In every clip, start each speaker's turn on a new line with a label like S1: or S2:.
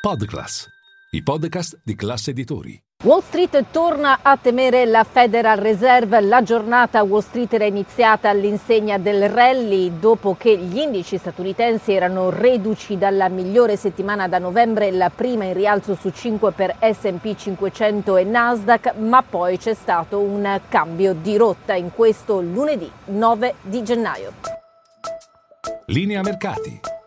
S1: Podclass, i podcast di classe editori.
S2: Wall Street torna a temere la Federal Reserve. La giornata Wall Street era iniziata all'insegna del rally dopo che gli indici statunitensi erano reduci dalla migliore settimana da novembre, la prima in rialzo su 5 per SP 500 e Nasdaq, ma poi c'è stato un cambio di rotta in questo lunedì 9 di gennaio.
S1: Linea mercati.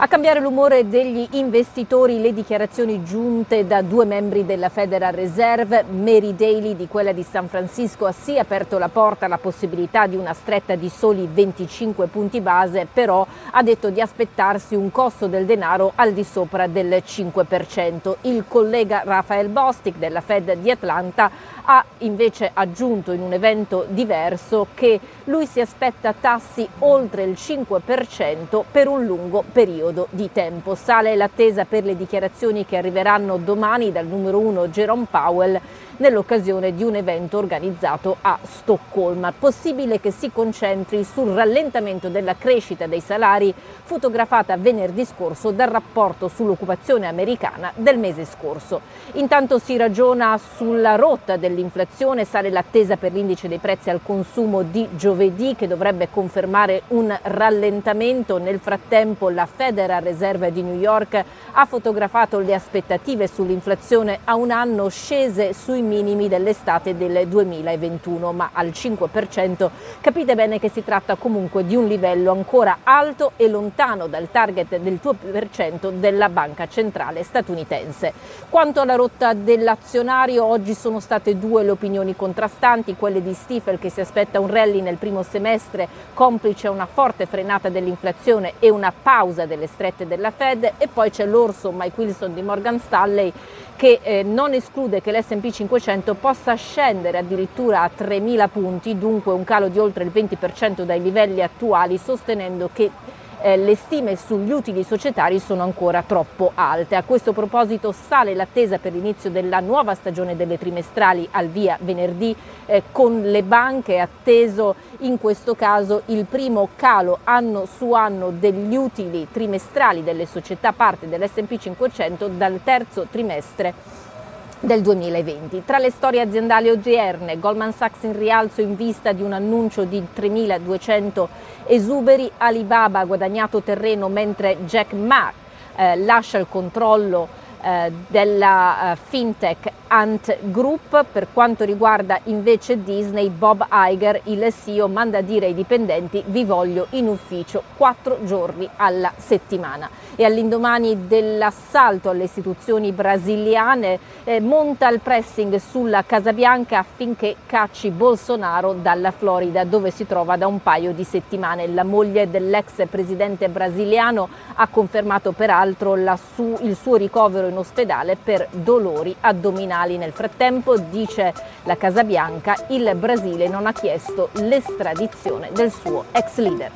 S2: A cambiare l'umore degli investitori le dichiarazioni giunte da due membri della Federal Reserve, Mary Daly di quella di San Francisco ha sì aperto la porta alla possibilità di una stretta di soli 25 punti base, però ha detto di aspettarsi un costo del denaro al di sopra del 5%. Il collega Rafael Bostic della Fed di Atlanta ha invece aggiunto in un evento diverso che lui si aspetta tassi oltre il 5% per un lungo periodo periodo di tempo. Sale l'attesa per le dichiarazioni che arriveranno domani dal numero uno Jerome Powell nell'occasione di un evento organizzato a Stoccolma. Possibile che si concentri sul rallentamento della crescita dei salari fotografata venerdì scorso dal rapporto sull'occupazione americana del mese scorso. Intanto si ragiona sulla rotta dell'inflazione, sale l'attesa per l'indice dei prezzi al consumo di giovedì che dovrebbe confermare un rallentamento. Nel frattempo la Federal Reserve di New York ha fotografato le aspettative sull'inflazione a un anno scese sui minimi dell'estate del 2021, ma al 5% capite bene che si tratta comunque di un livello ancora alto e lontano dal target del 2% della banca centrale statunitense. Quanto alla rotta dell'azionario, oggi sono state due le opinioni contrastanti, quelle di Stifel che si aspetta un rally nel primo semestre, complice una forte frenata dell'inflazione e una pausa delle strette della Fed e poi c'è l'orso Mike Wilson di Morgan Stanley che eh, non esclude che l'S&P 500 possa scendere addirittura a 3.000 punti, dunque un calo di oltre il 20% dai livelli attuali, sostenendo che eh, le stime sugli utili societari sono ancora troppo alte. A questo proposito sale l'attesa per l'inizio della nuova stagione delle trimestrali al via venerdì eh, con le banche atteso in questo caso il primo calo anno su anno degli utili trimestrali delle società parte dell'S&P 500 dal terzo trimestre del 2020. Tra le storie aziendali odierne, Goldman Sachs in rialzo in vista di un annuncio di 3.200 esuberi, Alibaba ha guadagnato terreno mentre Jack Ma eh, lascia il controllo eh, della eh, fintech Ant Group. Per quanto riguarda invece Disney, Bob Iger, il CEO, manda a dire ai dipendenti vi voglio in ufficio quattro giorni alla settimana. E all'indomani dell'assalto alle istituzioni brasiliane eh, monta il pressing sulla Casa Bianca affinché cacci Bolsonaro dalla Florida dove si trova da un paio di settimane. La moglie dell'ex presidente brasiliano ha confermato peraltro su- il suo ricovero in ospedale per dolori addominali. Nel frattempo, dice la Casa Bianca, il Brasile non ha chiesto l'estradizione del suo ex leader.